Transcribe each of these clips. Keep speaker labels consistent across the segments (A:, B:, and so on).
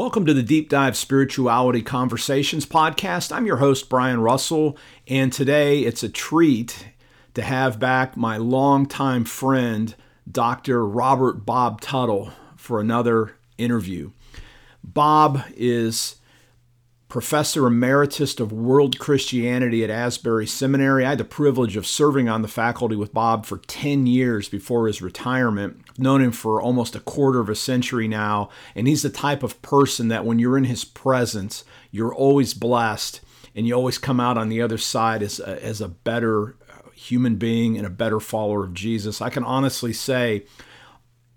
A: Welcome to the Deep Dive Spirituality Conversations podcast. I'm your host, Brian Russell, and today it's a treat to have back my longtime friend, Dr. Robert Bob Tuttle, for another interview. Bob is professor emeritus of world Christianity at Asbury Seminary. I had the privilege of serving on the faculty with Bob for 10 years before his retirement. I've known him for almost a quarter of a century now, and he's the type of person that when you're in his presence, you're always blessed and you always come out on the other side as a, as a better human being and a better follower of Jesus. I can honestly say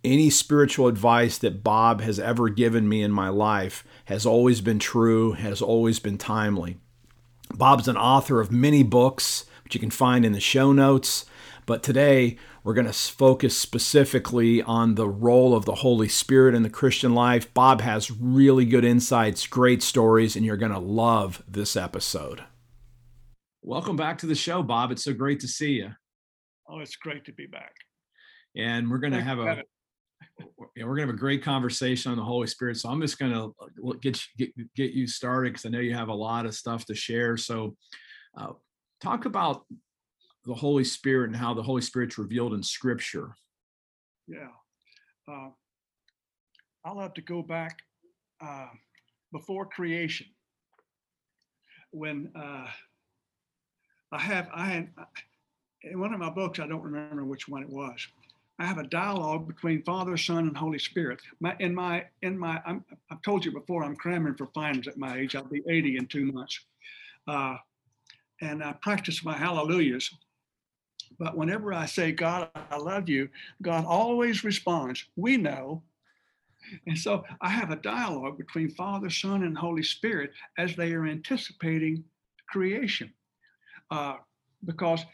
A: any spiritual advice that Bob has ever given me in my life has always been true, has always been timely. Bob's an author of many books, which you can find in the show notes. But today, we're going to focus specifically on the role of the Holy Spirit in the Christian life. Bob has really good insights, great stories, and you're going to love this episode. Welcome back to the show, Bob. It's so great to see you.
B: Oh, it's great to be back.
A: And we're going to have a we're gonna have a great conversation on the Holy Spirit. So I'm just gonna uh, get get get you started because I know you have a lot of stuff to share. So, uh, talk about the Holy Spirit and how the Holy Spirit's revealed in Scripture.
B: Yeah, uh, I'll have to go back uh, before creation when uh, I have I had in one of my books I don't remember which one it was I have a dialogue between Father, Son, and Holy Spirit. My, in my, in my, i have told you before, I'm cramming for finals at my age. I'll be 80 in two months, uh, and I practice my hallelujahs. But whenever I say, God, I love you, God always responds, We know. And so I have a dialogue between Father, Son, and Holy Spirit as they are anticipating creation. Uh, because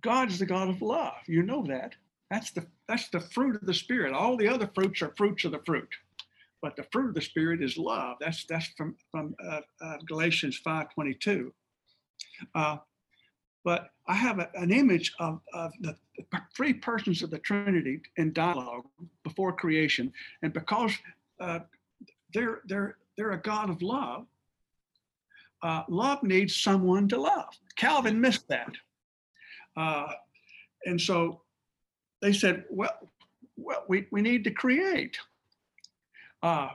B: God is the God of love. You know that. That's the that's the fruit of the spirit. All the other fruits are fruits of the fruit, but the fruit of the spirit is love. That's that's from from uh, uh, Galatians five twenty two. Uh, but I have a, an image of, of the three persons of the Trinity in dialogue before creation, and because uh, they're they're they're a God of love. Uh, love needs someone to love. Calvin missed that, uh, and so they said, well, well we, we need to create. Uh,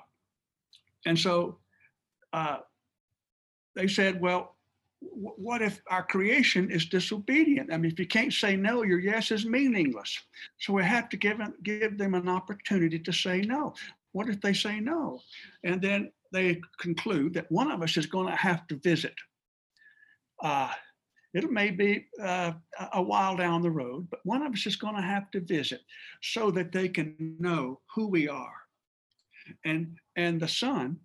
B: and so uh, they said, well, w- what if our creation is disobedient? I mean, if you can't say no, your yes is meaningless. So we have to give, give them an opportunity to say no. What if they say no? And then they conclude that one of us is going to have to visit. Uh, it may be uh, a while down the road, but one of us is going to have to visit so that they can know who we are. And and the son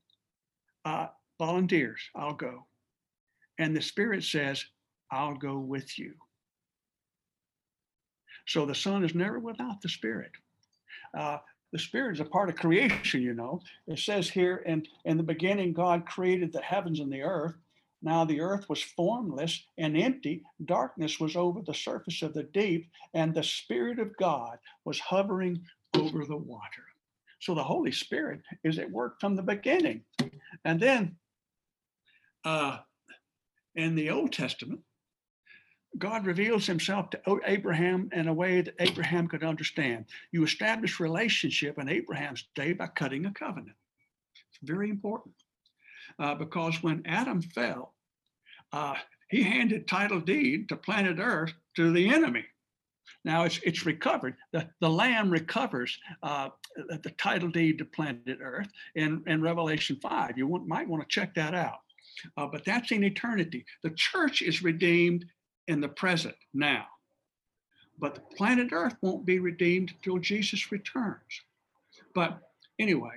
B: uh, volunteers, I'll go, and the spirit says, I'll go with you. So the son is never without the spirit. Uh, the spirit is a part of creation, you know. It says here, in, in the beginning, God created the heavens and the earth now the earth was formless and empty, darkness was over the surface of the deep, and the Spirit of God was hovering over the water. So the Holy Spirit is at work from the beginning. And then uh, in the Old Testament, God reveals himself to Abraham in a way that Abraham could understand. You establish relationship in Abraham's day by cutting a covenant. It's very important uh, because when Adam fell, uh, he handed title deed to planet Earth to the enemy. Now it's it's recovered. The, the Lamb recovers uh, the title deed to planet Earth in, in Revelation 5. You want, might want to check that out. Uh, but that's in eternity. The church is redeemed in the present now. But the planet Earth won't be redeemed until Jesus returns. But anyway,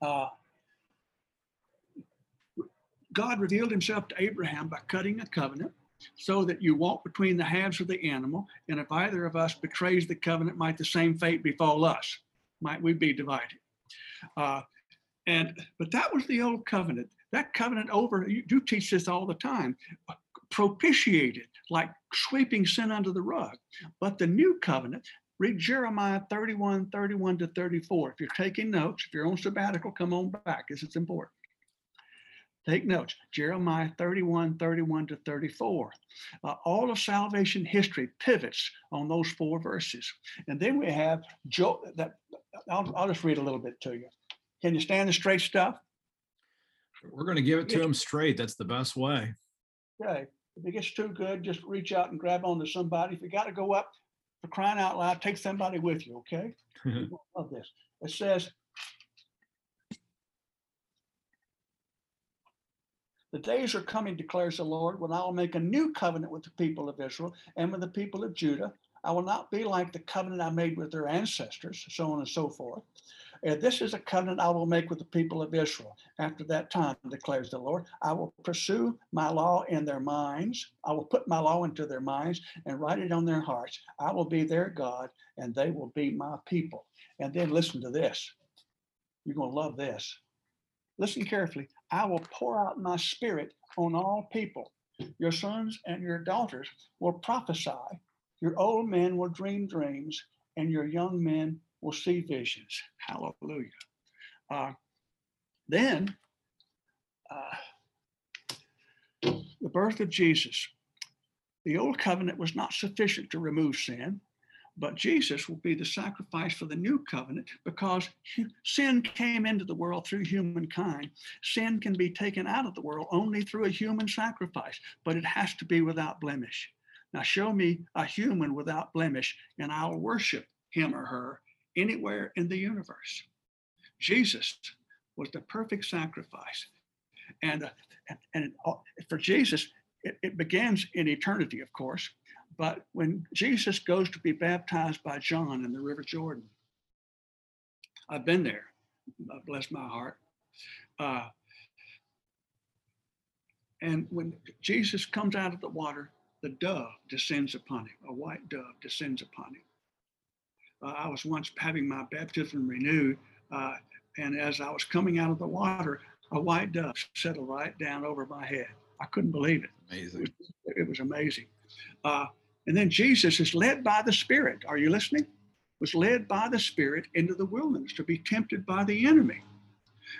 B: uh, God revealed himself to Abraham by cutting a covenant so that you walk between the halves of the animal. And if either of us betrays the covenant, might the same fate befall us. Might we be divided? Uh, and but that was the old covenant. That covenant over, you do teach this all the time, propitiated, like sweeping sin under the rug. But the new covenant, read Jeremiah 31, 31 to 34. If you're taking notes, if you're on sabbatical, come on back. This is important. Take notes. Jeremiah 31, 31 to 34. Uh, all of salvation history pivots on those four verses. And then we have Joel. That I'll, I'll just read a little bit to you. Can you stand the straight stuff?
A: We're going to give it to them straight. That's the best way.
B: Okay. If it gets too good, just reach out and grab onto somebody. If you got to go up for crying out loud, take somebody with you. Okay. love this. It says, The days are coming, declares the Lord, when I will make a new covenant with the people of Israel and with the people of Judah. I will not be like the covenant I made with their ancestors, so on and so forth. And this is a covenant I will make with the people of Israel. After that time, declares the Lord, I will pursue my law in their minds. I will put my law into their minds and write it on their hearts. I will be their God, and they will be my people. And then listen to this. You're going to love this. Listen carefully. I will pour out my spirit on all people. Your sons and your daughters will prophesy. Your old men will dream dreams, and your young men will see visions. Hallelujah. Uh, then, uh, the birth of Jesus. The old covenant was not sufficient to remove sin. But Jesus will be the sacrifice for the new covenant because sin came into the world through humankind. Sin can be taken out of the world only through a human sacrifice, but it has to be without blemish. Now, show me a human without blemish, and I'll worship him or her anywhere in the universe. Jesus was the perfect sacrifice. And, uh, and, and for Jesus, it, it begins in eternity, of course, but when Jesus goes to be baptized by John in the River Jordan, I've been there. Bless my heart. Uh, and when Jesus comes out of the water, the dove descends upon him. A white dove descends upon him. Uh, I was once having my baptism renewed, uh, and as I was coming out of the water, a white dove settled right down over my head. I couldn't believe it.
A: Amazing.
B: It was, it was amazing. Uh, and then Jesus is led by the Spirit. Are you listening? Was led by the Spirit into the wilderness to be tempted by the enemy.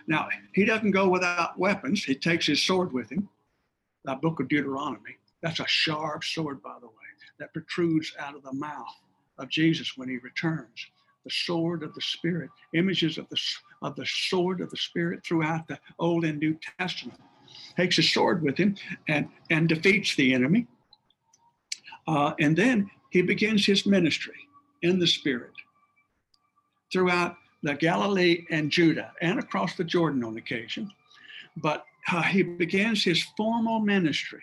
B: Now, he doesn't go without weapons. He takes his sword with him, the book of Deuteronomy. That's a sharp sword, by the way, that protrudes out of the mouth of Jesus when he returns. The sword of the Spirit, images of the, of the sword of the Spirit throughout the Old and New Testament. Takes his sword with him and, and defeats the enemy uh, and then he begins his ministry in the Spirit throughout the Galilee and Judah and across the Jordan on occasion. But uh, he begins his formal ministry.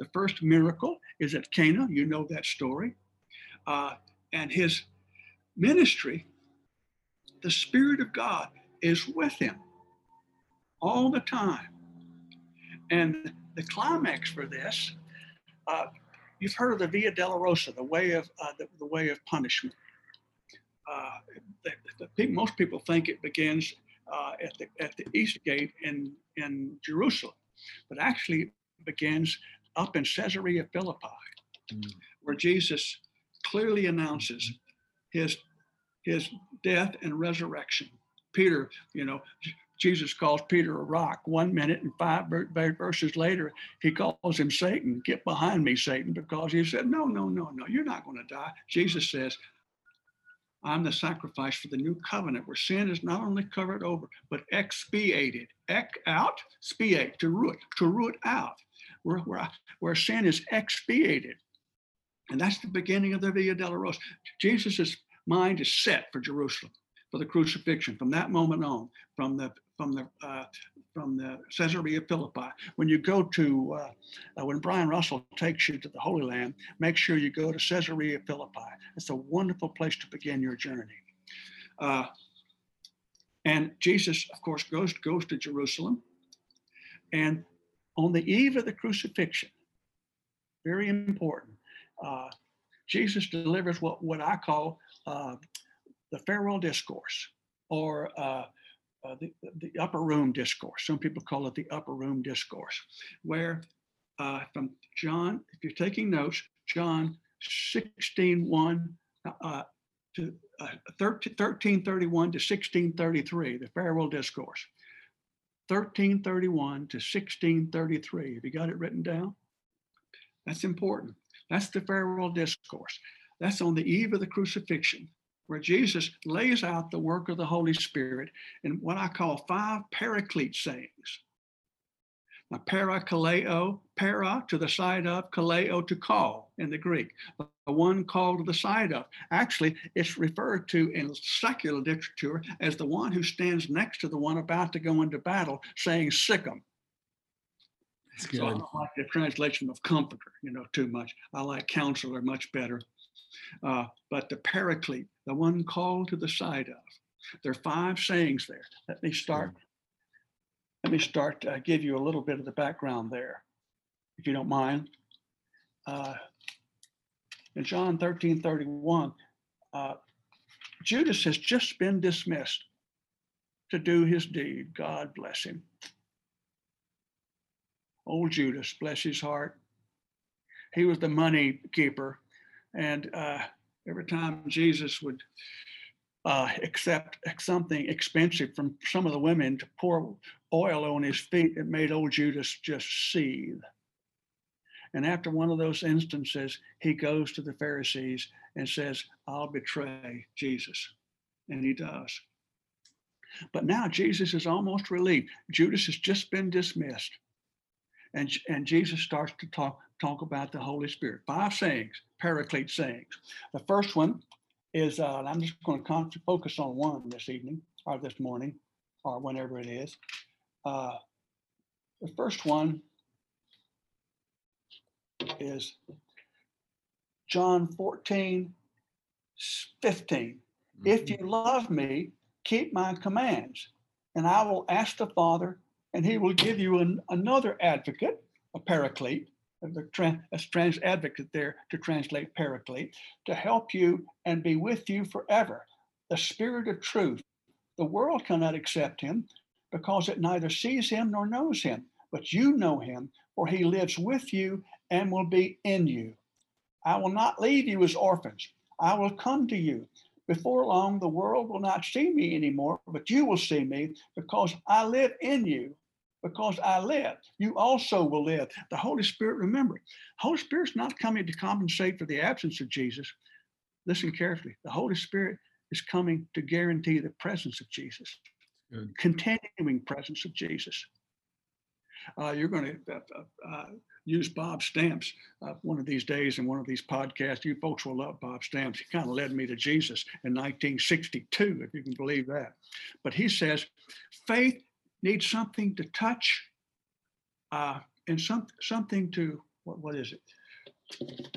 B: The first miracle is at Cana. You know that story. Uh, and his ministry, the Spirit of God is with him all the time. And the climax for this uh, You've heard of the Via Dolorosa, the way of uh, the, the, way of punishment. Uh, the, the, most people think it begins uh, at the at the East Gate in in Jerusalem, but actually it begins up in Caesarea Philippi, mm. where Jesus clearly announces his his death and resurrection. Peter, you know, Jesus calls Peter a rock one minute, and five verses later, he calls him Satan. Get behind me, Satan, because he said, No, no, no, no, you're not going to die. Jesus says, I'm the sacrifice for the new covenant where sin is not only covered over, but expiated. Ek out, spiate, to root, to root out, where, where, where sin is expiated. And that's the beginning of the Via Dolorosa. Jesus' mind is set for Jerusalem, for the crucifixion from that moment on, from the from the uh, from the Caesarea Philippi. When you go to uh, uh, when Brian Russell takes you to the Holy Land, make sure you go to Caesarea Philippi. It's a wonderful place to begin your journey. Uh, and Jesus, of course, goes goes to Jerusalem, and on the eve of the crucifixion, very important, uh, Jesus delivers what what I call uh, the farewell discourse, or uh, the, the upper room discourse. Some people call it the upper room discourse, where uh, from John, if you're taking notes, John 16, 1, uh, to uh, 1331 to 1633, the farewell discourse. 1331 to 1633. Have you got it written down? That's important. That's the farewell discourse. That's on the eve of the crucifixion, where Jesus lays out the work of the Holy Spirit in what I call five paraclete sayings. Now, para kaleo, para to the side of, kaleo to call in the Greek. The one called to the side of. Actually, it's referred to in secular literature as the one who stands next to the one about to go into battle, saying sic 'em.
A: That's good.
B: So I don't like the translation of comforter, you know, too much. I like counselor much better. Uh, but the paraclete, the one called to the side of. There are five sayings there. Let me start. Let me start. Uh, give you a little bit of the background there, if you don't mind. Uh, in John 13 31, uh, Judas has just been dismissed to do his deed. God bless him. Old Judas, bless his heart. He was the money keeper. And uh, every time Jesus would uh, accept something expensive from some of the women to pour oil on his feet, it made old Judas just seethe. And after one of those instances, he goes to the Pharisees and says, I'll betray Jesus. And he does. But now Jesus is almost relieved. Judas has just been dismissed. And, and Jesus starts to talk, talk about the Holy Spirit. Five sayings, paraclete sayings. The first one is, uh, I'm just going to focus on one this evening or this morning or whenever it is. Uh, the first one is John 14, 15. If you love me, keep my commands, and I will ask the Father, and he will give you an, another advocate, a paraclete, the trans, trans advocate there to translate paraclete, to help you and be with you forever. The Spirit of truth. The world cannot accept him because it neither sees him nor knows him, but you know him, for he lives with you and will be in you. I will not leave you as orphans. I will come to you. Before long, the world will not see me anymore, but you will see me because I live in you. Because I live, you also will live. The Holy Spirit, remember, Holy Spirit's not coming to compensate for the absence of Jesus. Listen carefully. The Holy Spirit is coming to guarantee the presence of Jesus, Good. continuing presence of Jesus. Uh, you're going to uh, uh, uh use Bob Stamps uh, one of these days in one of these podcasts. You folks will love Bob Stamps. He kind of led me to Jesus in 1962, if you can believe that. But he says faith needs something to touch uh, and some, something to, what, what is it?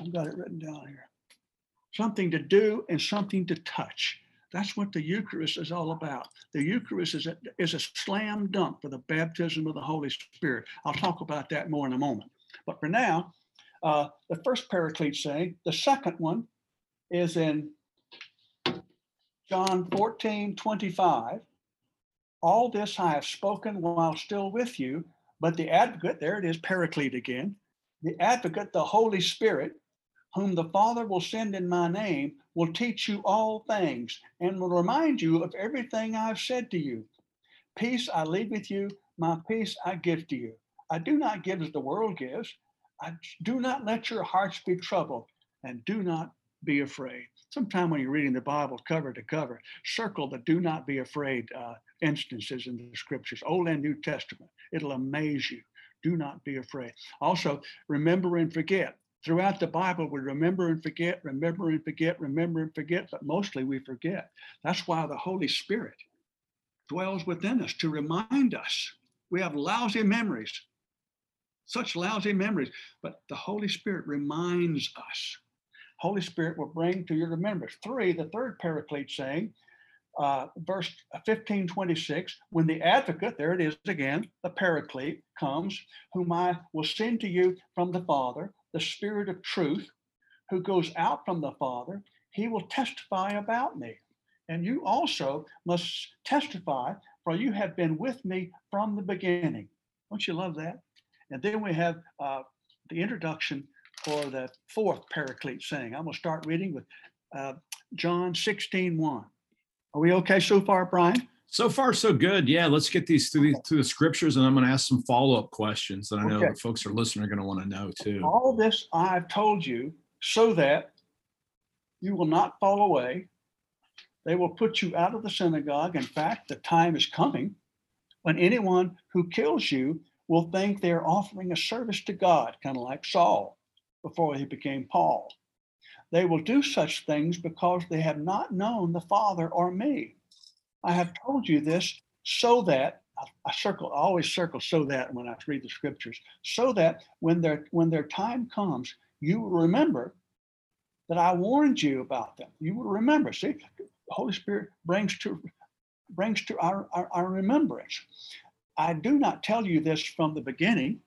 B: I've got it written down here. Something to do and something to touch. That's what the Eucharist is all about. The Eucharist is a, is a slam dunk for the baptism of the Holy Spirit. I'll talk about that more in a moment. But for now, uh, the first paraclete saying, the second one is in John 14, 25. All this I have spoken while still with you, but the advocate, there it is, paraclete again, the advocate, the Holy Spirit, whom the Father will send in my name, will teach you all things and will remind you of everything I've said to you. Peace I leave with you, my peace I give to you. I do not give as the world gives. I do not let your hearts be troubled and do not be afraid. Sometime when you're reading the Bible cover to cover, circle the do not be afraid uh, instances in the scriptures, Old and New Testament. It'll amaze you. Do not be afraid. Also, remember and forget. Throughout the Bible, we remember and forget, remember and forget, remember and forget, but mostly we forget. That's why the Holy Spirit dwells within us to remind us. We have lousy memories such lousy memories. But the Holy Spirit reminds us. Holy Spirit will bring to your remembrance. Three, the third paraclete saying, uh, verse 15, 26, when the advocate, there it is again, the paraclete comes, whom I will send to you from the Father, the Spirit of truth, who goes out from the Father, he will testify about me. And you also must testify, for you have been with me from the beginning. Don't you love that? And then we have uh, the introduction for the fourth paraclete saying. I'm going to start reading with uh, John 16, 1. Are we okay so far, Brian?
A: So far, so good. Yeah, let's get these through, the, through the scriptures, and I'm going to ask some follow up questions that I know okay. the folks are listening are going to want to know too.
B: All this I've told you so that you will not fall away. They will put you out of the synagogue. In fact, the time is coming when anyone who kills you will think they're offering a service to God, kind of like Saul before he became Paul. They will do such things because they have not known the Father or me. I have told you this so that I circle, I always circle so that when I read the scriptures, so that when their when their time comes, you will remember that I warned you about them. You will remember. See, the Holy Spirit brings to brings to our, our, our remembrance. I do not tell you this from the beginning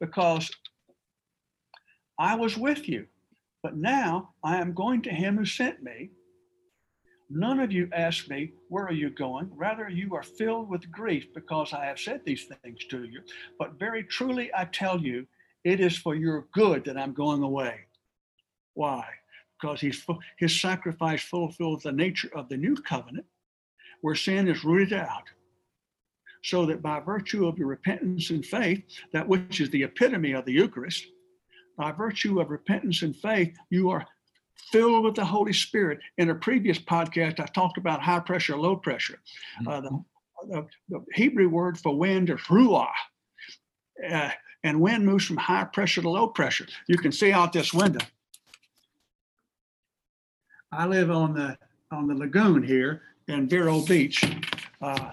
B: because I was with you. But now I am going to him who sent me. None of you ask me, Where are you going? Rather, you are filled with grief because I have said these things to you. But very truly, I tell you, it is for your good that I'm going away. Why? Because he's, his sacrifice fulfills the nature of the new covenant, where sin is rooted out so that by virtue of your repentance and faith, that which is the epitome of the Eucharist, by virtue of repentance and faith, you are filled with the Holy Spirit. In a previous podcast, I talked about high pressure, low pressure. Mm-hmm. Uh, the, the, the, Hebrew word for wind is ruah. Uh, and wind moves from high pressure to low pressure. You can see out this window. I live on the on the lagoon here in Vero Beach. Uh,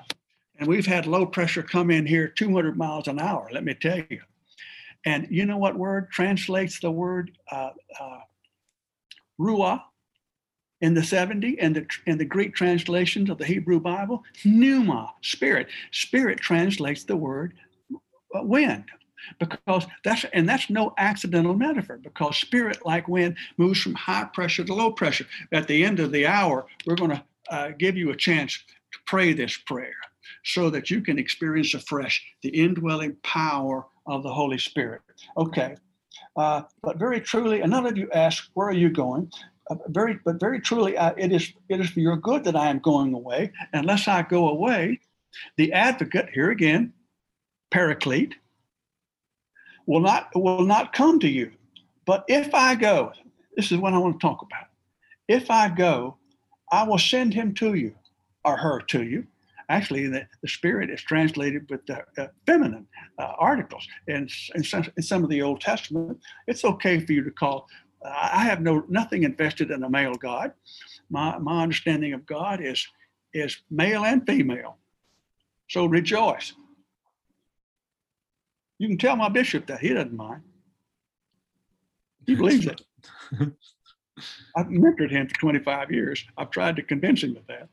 B: and we've had low pressure come in here 200 miles an hour, let me tell you. And you know what word translates the word uh, uh, ruah in the 70 and the in the Greek translations of the Hebrew Bible? Pneuma, spirit. Spirit translates the word uh, wind because that's and that's no accidental metaphor because spirit like wind moves from high pressure to low pressure at the end of the hour we're going to uh, give you a chance to pray this prayer so that you can experience afresh the indwelling power of the Holy Spirit. Okay. Uh, but very truly, and none of you ask, where are you going? Uh, very, but very truly, uh, it is it is for your good that I am going away. Unless I go away, the advocate here again, Paraclete, will not will not come to you. But if I go, this is what I want to talk about. If I go, I will send him to you or her to you actually the, the spirit is translated with the uh, feminine uh, articles in, in some, in, some, of the Old Testament. It's okay for you to call. I have no nothing invested in a male God. My, my understanding of God is is male and female. So rejoice. You can tell my bishop that he doesn't mind. He believes it. I've mentored him for 25 years. I've tried to convince him of that.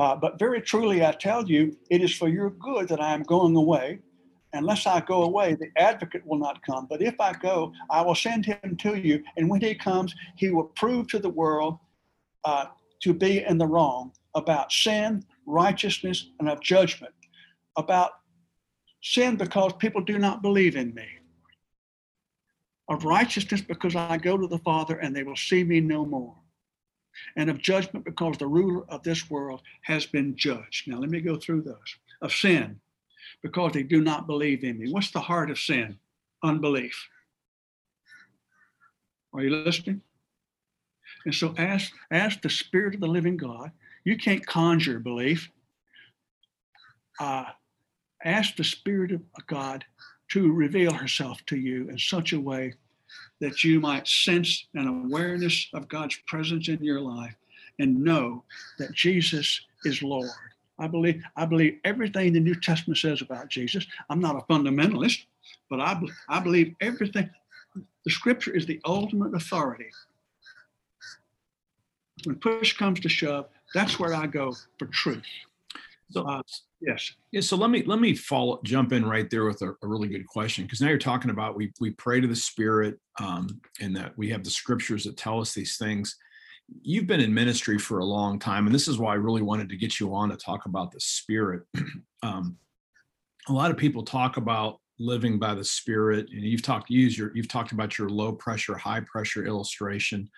B: Uh, but very truly, I tell you, it is for your good that I am going away. Unless I go away, the advocate will not come. But if I go, I will send him to you. And when he comes, he will prove to the world uh, to be in the wrong about sin, righteousness, and of judgment. About sin because people do not believe in me. Of righteousness because I go to the Father and they will see me no more and of judgment because the ruler of this world has been judged. Now, let me go through those. Of sin, because they do not believe in me. What's the heart of sin? Unbelief. Are you listening? And so ask, ask the Spirit of the living God. You can't conjure belief. Uh, ask the Spirit of God to reveal herself to you in such a way that you might sense an awareness of God's presence in your life and know that Jesus is Lord. I believe I believe everything the New Testament says about Jesus. I'm not a fundamentalist, but I, I believe everything. The Scripture is the ultimate authority. When push comes to shove, that's where I go for truth.
A: So, uh, yes. Yeah. So let me let me follow jump in right there with a, a really good question because now you're talking about we we pray to the Spirit um, and that we have the scriptures that tell us these things. You've been in ministry for a long time, and this is why I really wanted to get you on to talk about the Spirit. um, a lot of people talk about living by the Spirit, and you've talked use your you've talked about your low pressure, high pressure illustration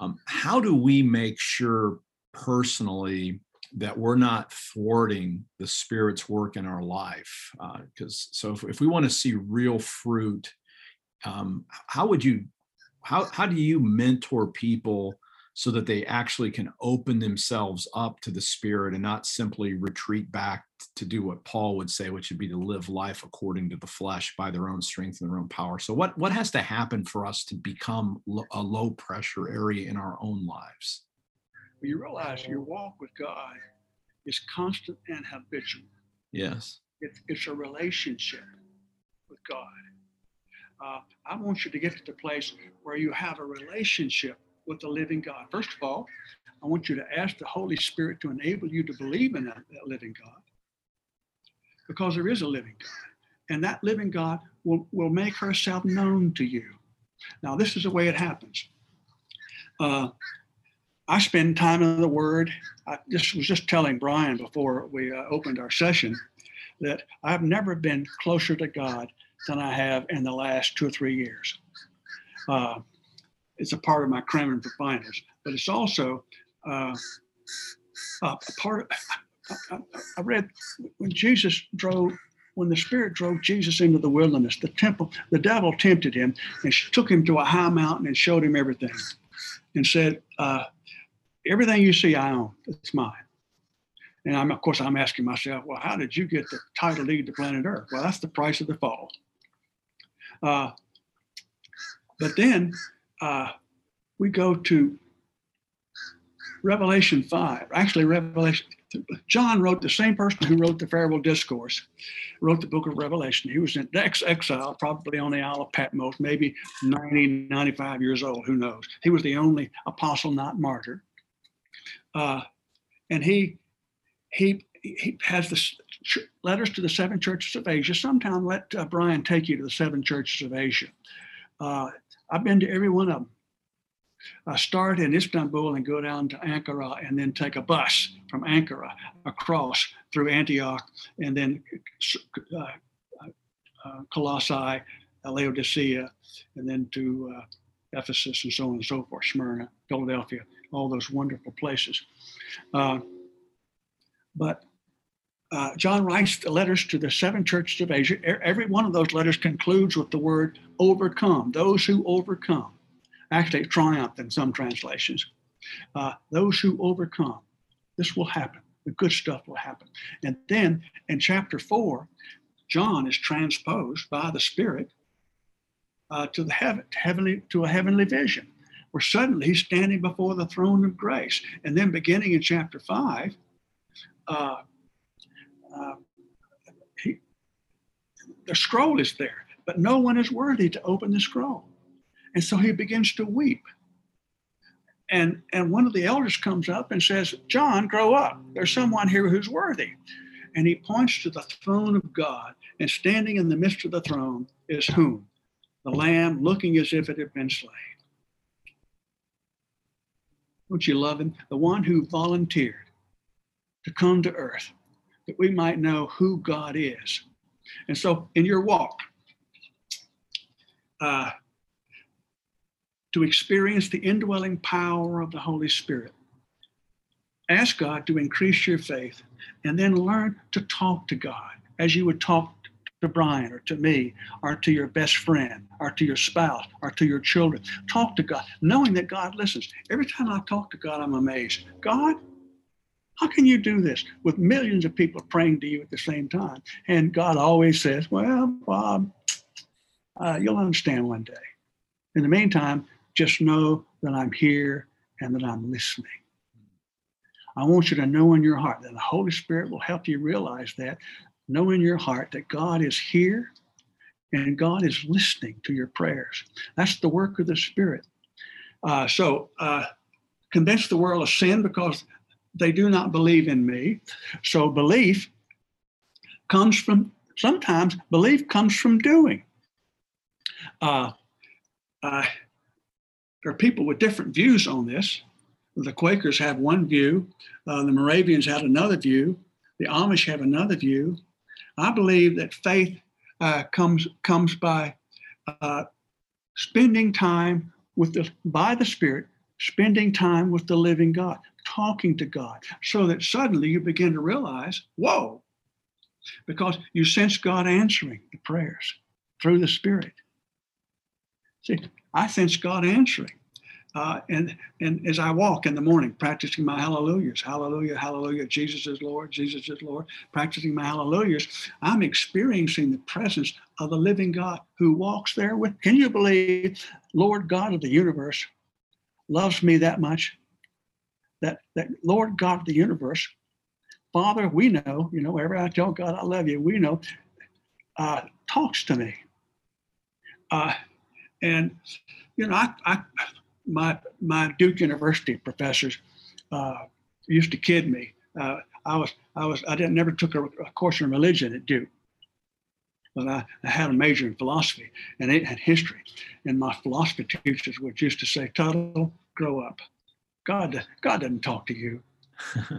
A: Um, how do we make sure personally that we're not thwarting the Spirit's work in our life? Because uh, so if, if we want to see real fruit, um, how would you how how do you mentor people so that they actually can open themselves up to the spirit and not simply retreat back to do what Paul would say, which would be to live life according to the flesh by their own strength and their own power. So, what what has to happen for us to become a low pressure area in our own lives?
B: You realize your walk with God is constant and habitual.
A: Yes,
B: it's, it's a relationship with God. Uh, I want you to get to the place where you have a relationship with the living God. First of all, I want you to ask the Holy Spirit to enable you to believe in that, that living God because there is a living God. And that living God will, will make herself known to you. Now, this is the way it happens. Uh, I spend time in the Word. I just was just telling Brian before we uh, opened our session that I've never been closer to God than I have in the last two or three years. Uh, it's a part of my cramming for finals, but it's also uh, a part of. I, I read when Jesus drove, when the Spirit drove Jesus into the wilderness, the temple, the devil tempted him and took him to a high mountain and showed him everything, and said, uh, "Everything you see, I own. It's mine." And I'm, of course, I'm asking myself, well, how did you get the title deed to planet Earth? Well, that's the price of the fall. Uh, but then uh, we go to Revelation 5. Actually, Revelation, John wrote the same person who wrote the Farewell Discourse, wrote the book of Revelation. He was in ex exile, probably on the Isle of Patmos, maybe 90, 95 years old, who knows. He was the only apostle not martyred. Uh, and he, he, he has the letters to the seven churches of Asia. Sometime let uh, Brian take you to the seven churches of Asia. Uh, I've been to every one of them. I start in Istanbul and go down to Ankara and then take a bus from Ankara across through Antioch and then uh, uh, Colossae, Laodicea, and then to uh, Ephesus and so on and so forth, Smyrna, Philadelphia, all those wonderful places. Uh, but uh, John writes the letters to the seven churches of Asia. Every one of those letters concludes with the word overcome, those who overcome. Actually, triumph in some translations. Uh, those who overcome. This will happen. The good stuff will happen. And then in chapter four, John is transposed by the Spirit uh, to the heaven, heavenly, to a heavenly vision, where suddenly he's standing before the throne of grace. And then beginning in chapter five, uh, uh, he, the scroll is there, but no one is worthy to open the scroll. And so he begins to weep. And, and one of the elders comes up and says, John, grow up. There's someone here who's worthy. And he points to the throne of God, and standing in the midst of the throne is whom? The lamb looking as if it had been slain. Don't you love him? The one who volunteered to come to earth that we might know who God is. And so, in your walk, uh, to experience the indwelling power of the Holy Spirit, ask God to increase your faith and then learn to talk to God as you would talk to Brian or to me or to your best friend or to your spouse or to your children. Talk to God, knowing that God listens. Every time I talk to God, I'm amazed. God, how can you do this with millions of people praying to you at the same time? And God always says, Well, Bob, uh, you'll understand one day. In the meantime, just know that I'm here and that I'm listening. I want you to know in your heart that the Holy Spirit will help you realize that. Know in your heart that God is here and God is listening to your prayers. That's the work of the Spirit. Uh, so, uh, convince the world of sin because they do not believe in me. So belief comes from, sometimes belief comes from doing. Uh, uh, there are people with different views on this. The Quakers have one view, uh, the Moravians have another view, the Amish have another view. I believe that faith uh, comes comes by uh, spending time with the by the Spirit spending time with the living God, talking to God, so that suddenly you begin to realize, whoa, because you sense God answering the prayers through the Spirit. See, I sense God answering. Uh, and and as I walk in the morning, practicing my hallelujahs, hallelujah, hallelujah, Jesus is Lord, Jesus is Lord, practicing my hallelujahs, I'm experiencing the presence of the living God who walks there with. Can you believe, Lord God of the universe, loves me that much? That that Lord God of the universe, Father, we know, you know, wherever I tell God I love you, we know, uh, talks to me. Uh, and you know, I, I my my Duke University professors uh, used to kid me. Uh, I was I was I didn't never took a, a course in religion at Duke, but I, I, had a major in philosophy and it had history. And my philosophy teachers would used to say, "Tuttle, grow up. God God doesn't talk to you.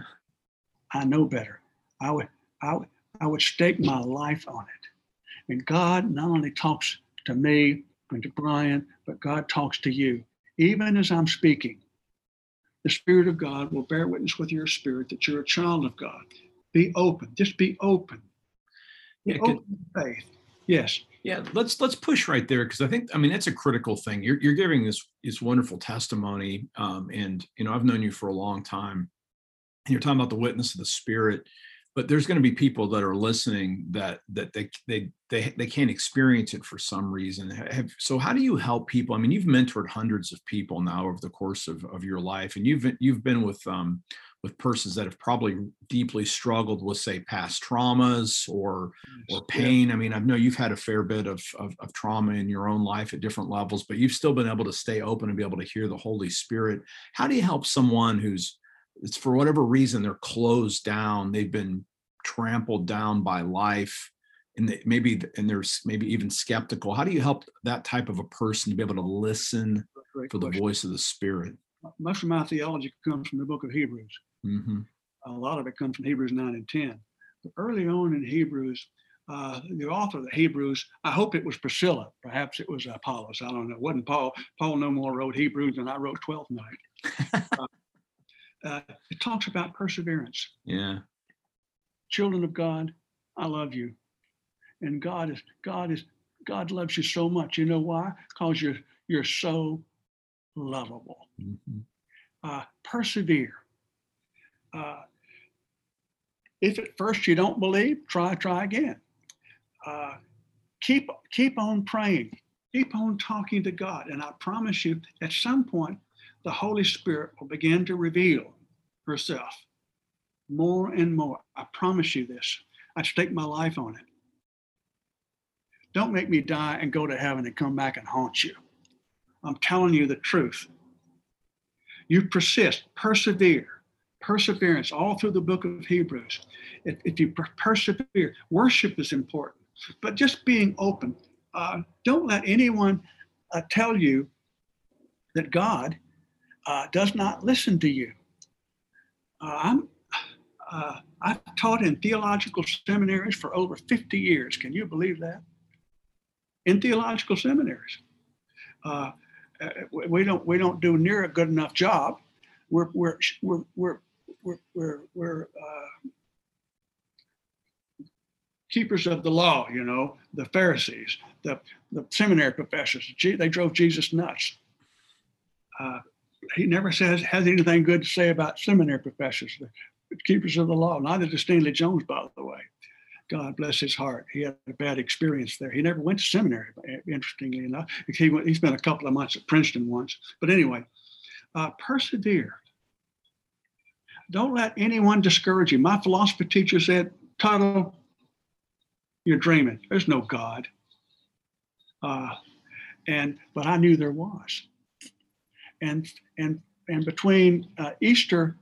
B: I know better. I would I would I would stake my life on it. And God not only talks to me and to Brian, but God talks to you even as I'm speaking, the Spirit of God will bear witness with your spirit that you're a child of God. Be open. Just be open. Be yeah, open faith. Yes.
A: Yeah, let's let's push right there because I think I mean that's a critical thing. You're you're giving this this wonderful testimony, um, and you know I've known you for a long time. And you're talking about the witness of the Spirit, but there's going to be people that are listening that that they they they, they can't experience it for some reason. Have, so how do you help people? I mean you've mentored hundreds of people now over the course of, of your life and you've you've been with um with persons that have probably deeply struggled with say past traumas or or pain. I mean i know you've had a fair bit of, of, of trauma in your own life at different levels but you've still been able to stay open and be able to hear the holy spirit. How do you help someone who's it's for whatever reason they're closed down they've been trampled down by life and they, maybe and there's maybe even skeptical how do you help that type of a person to be able to listen for question. the voice of the spirit
B: most of my theology comes from the book of hebrews mm-hmm. a lot of it comes from hebrews 9 and 10 but early on in hebrews uh, the author of the Hebrews, I hope it was Priscilla. Perhaps it was Apollos. I don't know. It wasn't Paul. Paul no more wrote Hebrews than I wrote 12th night. uh, uh, it talks about perseverance.
A: Yeah.
B: Children of God, I love you. And God is, God is, God loves you so much. You know why? Because you're you're so lovable. Mm-hmm. Uh, persevere. Uh, if at first you don't believe, try, try again. Uh, keep keep on praying. Keep on talking to God. And I promise you, at some point, the Holy Spirit will begin to reveal herself more and more. I promise you this. I stake my life on it. Don't make me die and go to heaven and come back and haunt you. I'm telling you the truth. You persist, persevere, perseverance all through the book of Hebrews. If, if you persevere, worship is important, but just being open. Uh, don't let anyone uh, tell you that God uh, does not listen to you. Uh, I'm uh, I've taught in theological seminaries for over 50 years. Can you believe that? In theological seminaries. Uh, we don't we don't do near a good enough job. We're we're we're we're we're we're, keepers of the law. You know, the Pharisees, the the seminary professors. They drove Jesus nuts. Uh, he never says has anything good to say about seminary professors the keepers of the law. Neither does Stanley Jones, by the way. God bless his heart. He had a bad experience there. He never went to seminary, interestingly enough. He, went, he spent a couple of months at Princeton once. But anyway, uh, persevere. Don't let anyone discourage you. My philosophy teacher said, Tuttle, you're dreaming. There's no God. Uh, and but I knew there was. And and and between uh, Easter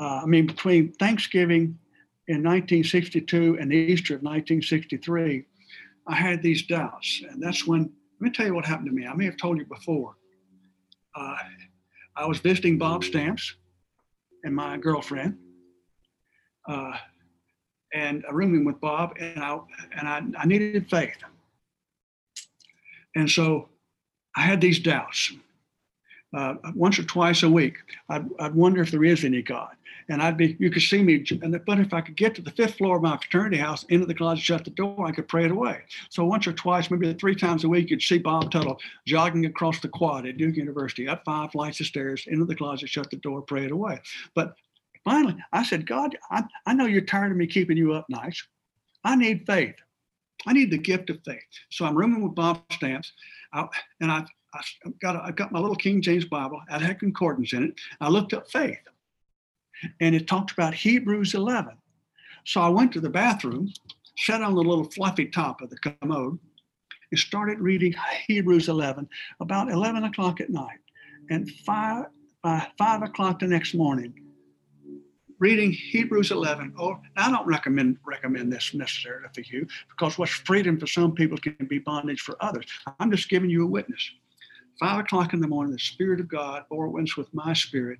B: uh, I mean, between Thanksgiving in 1962 and Easter of 1963, I had these doubts. And that's when, let me tell you what happened to me. I may have told you before. Uh, I was visiting Bob Stamps and my girlfriend, uh, and rooming with Bob, and I and I, I needed faith. And so I had these doubts. Uh, once or twice a week. I'd, I'd wonder if there is any God. And I'd be, you could see me, and but if I could get to the fifth floor of my fraternity house, into the closet, shut the door, I could pray it away. So once or twice, maybe three times a week, you'd see Bob Tuttle jogging across the quad at Duke University, up five flights of stairs, into the closet, shut the door, pray it away. But finally, I said, God, I, I know you're tired of me keeping you up nights. I need faith. I need the gift of faith. So I'm rooming with Bob Stamps, I, and I, I got a, I got my little King James Bible. I had concordance in it. I looked up faith, and it talked about Hebrews 11. So I went to the bathroom, sat on the little fluffy top of the commode, and started reading Hebrews 11 about 11 o'clock at night. And five, by five o'clock the next morning, reading Hebrews 11. Oh, I don't recommend recommend this necessarily for you because what's freedom for some people can be bondage for others. I'm just giving you a witness. Five o'clock in the morning, the Spirit of God bore witness with my spirit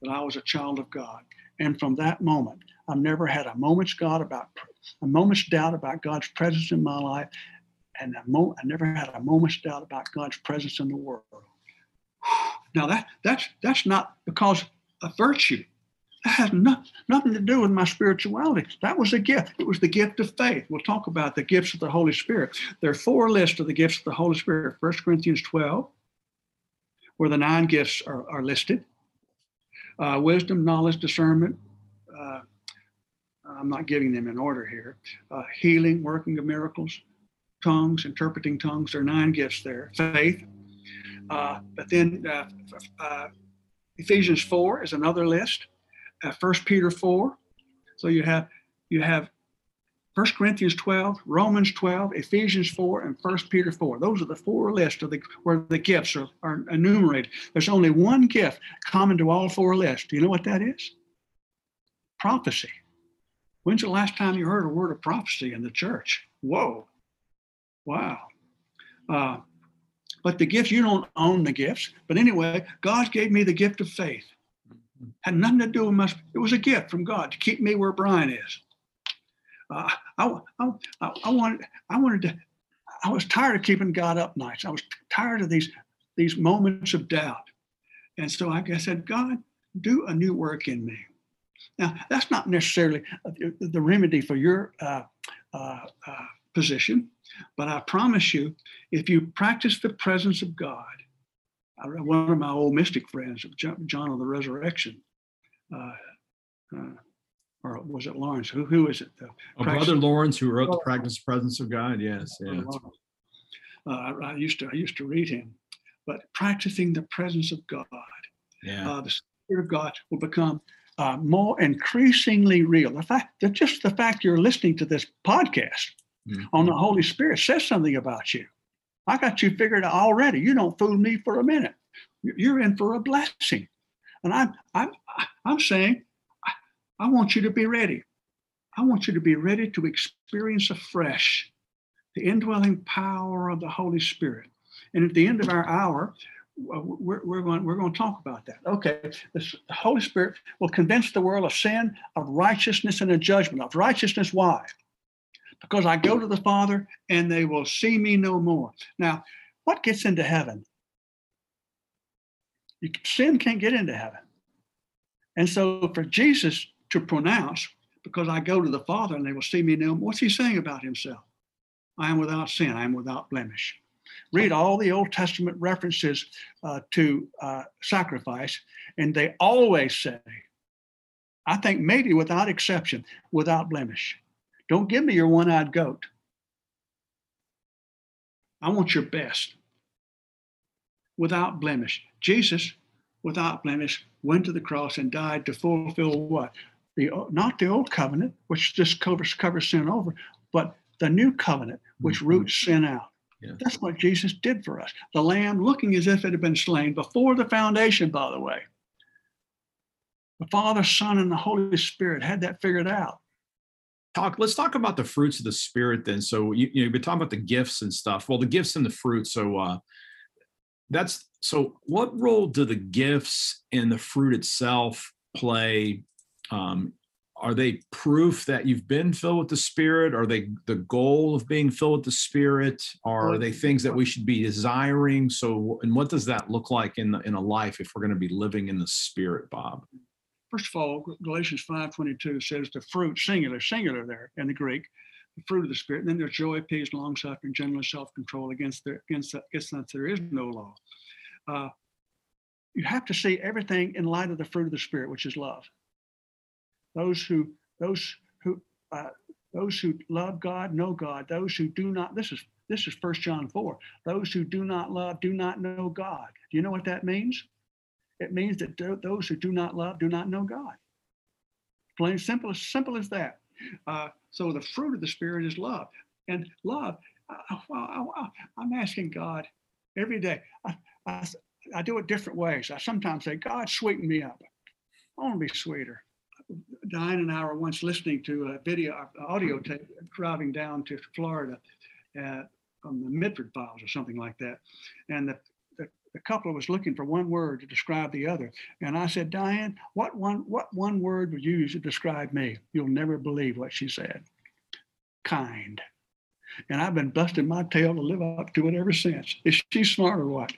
B: that I was a child of God. And from that moment, I've never had a moment's God about a moment's doubt about God's presence in my life, and mo- I never had a moment's doubt about God's presence in the world. Now that that's that's not because of virtue. That has no, nothing to do with my spirituality. That was a gift. It was the gift of faith. We'll talk about the gifts of the Holy Spirit. There are four lists of the gifts of the Holy Spirit. 1 Corinthians 12, where the nine gifts are, are listed uh, wisdom, knowledge, discernment. Uh, I'm not giving them in order here. Uh, healing, working of miracles, tongues, interpreting tongues. There are nine gifts there. Faith. Uh, but then uh, uh, Ephesians 4 is another list 1 Peter 4. So you have you have 1 Corinthians 12, Romans 12, Ephesians 4, and 1 Peter 4. Those are the four lists of the where the gifts are, are enumerated. There's only one gift common to all four lists. Do you know what that is? Prophecy. When's the last time you heard a word of prophecy in the church? Whoa. Wow. Uh, but the gifts, you don't own the gifts. But anyway, God gave me the gift of faith had nothing to do with my. It was a gift from God to keep me where Brian is. Uh, I, I, I, wanted, I wanted to. I was tired of keeping God up nights. I was tired of these these moments of doubt, and so I said, God, do a new work in me. Now, that's not necessarily the remedy for your uh, uh, uh, position, but I promise you, if you practice the presence of God, one of my old mystic friends, John of the Resurrection, uh, uh, or was it Lawrence? Who who is it?
A: The oh, Brother Lawrence, who wrote the oh. Practice Presence of God. Yes, yes.
B: Uh, I used to I used to read him, but practicing the presence of God,
A: yeah. Uh,
B: the Spirit of God will become uh, more increasingly real. The fact that just the fact you're listening to this podcast mm-hmm. on the Holy Spirit says something about you. I got you figured out already. You don't fool me for a minute. You're in for a blessing. And I'm I'm I'm saying I want you to be ready. I want you to be ready to experience afresh the indwelling power of the Holy Spirit. And at the end of our hour, uh, we're, we're, going, we're going to talk about that. Okay, the Holy Spirit will convince the world of sin, of righteousness, and of judgment. Of righteousness, why? because I go to the Father and they will see me no more. Now, what gets into heaven? Sin can't get into heaven. And so for Jesus to pronounce, because I go to the Father and they will see me now. what's he saying about himself? I am without sin, I am without blemish. Read all the Old Testament references uh, to uh, sacrifice, and they always say, I think maybe without exception, without blemish. Don't give me your one eyed goat. I want your best without blemish. Jesus, without blemish, went to the cross and died to fulfill what? The, not the old covenant, which just covers, covers sin over, but the new covenant, which mm-hmm. roots sin out. Yeah. That's what Jesus did for us. The lamb looking as if it had been slain before the foundation, by the way. The Father, Son, and the Holy Spirit had that figured out
A: talk let's talk about the fruits of the spirit then so you, you know you've been talking about the gifts and stuff well the gifts and the fruit so uh that's so what role do the gifts and the fruit itself play um are they proof that you've been filled with the Spirit? Are they the goal of being filled with the Spirit? Are they things that we should be desiring? So, and what does that look like in the, in a life if we're going to be living in the Spirit, Bob?
B: First of all, Galatians 5:22 says the fruit, singular, singular there in the Greek, the fruit of the Spirit. And then there's joy, peace, long suffering, gentleness, self control. Against the against against that there is no law. Uh, you have to see everything in light of the fruit of the Spirit, which is love. Those who those who uh, those who love God know God. Those who do not. This is this is First John four. Those who do not love do not know God. Do you know what that means? It means that those who do not love do not know God. Plain simple, as simple as that. Uh, so the fruit of the Spirit is love. And love, I, am asking God every day. I, I, I, do it different ways. I sometimes say, God, sweeten me up. I want to be sweeter. Diane and I were once listening to a video, audio tape, driving down to Florida uh, on the Midford Files or something like that. And the, the, the couple was looking for one word to describe the other. And I said, Diane, what one, what one word would you use to describe me? You'll never believe what she said. Kind. And I've been busting my tail to live up to it ever since. Is she smart or what?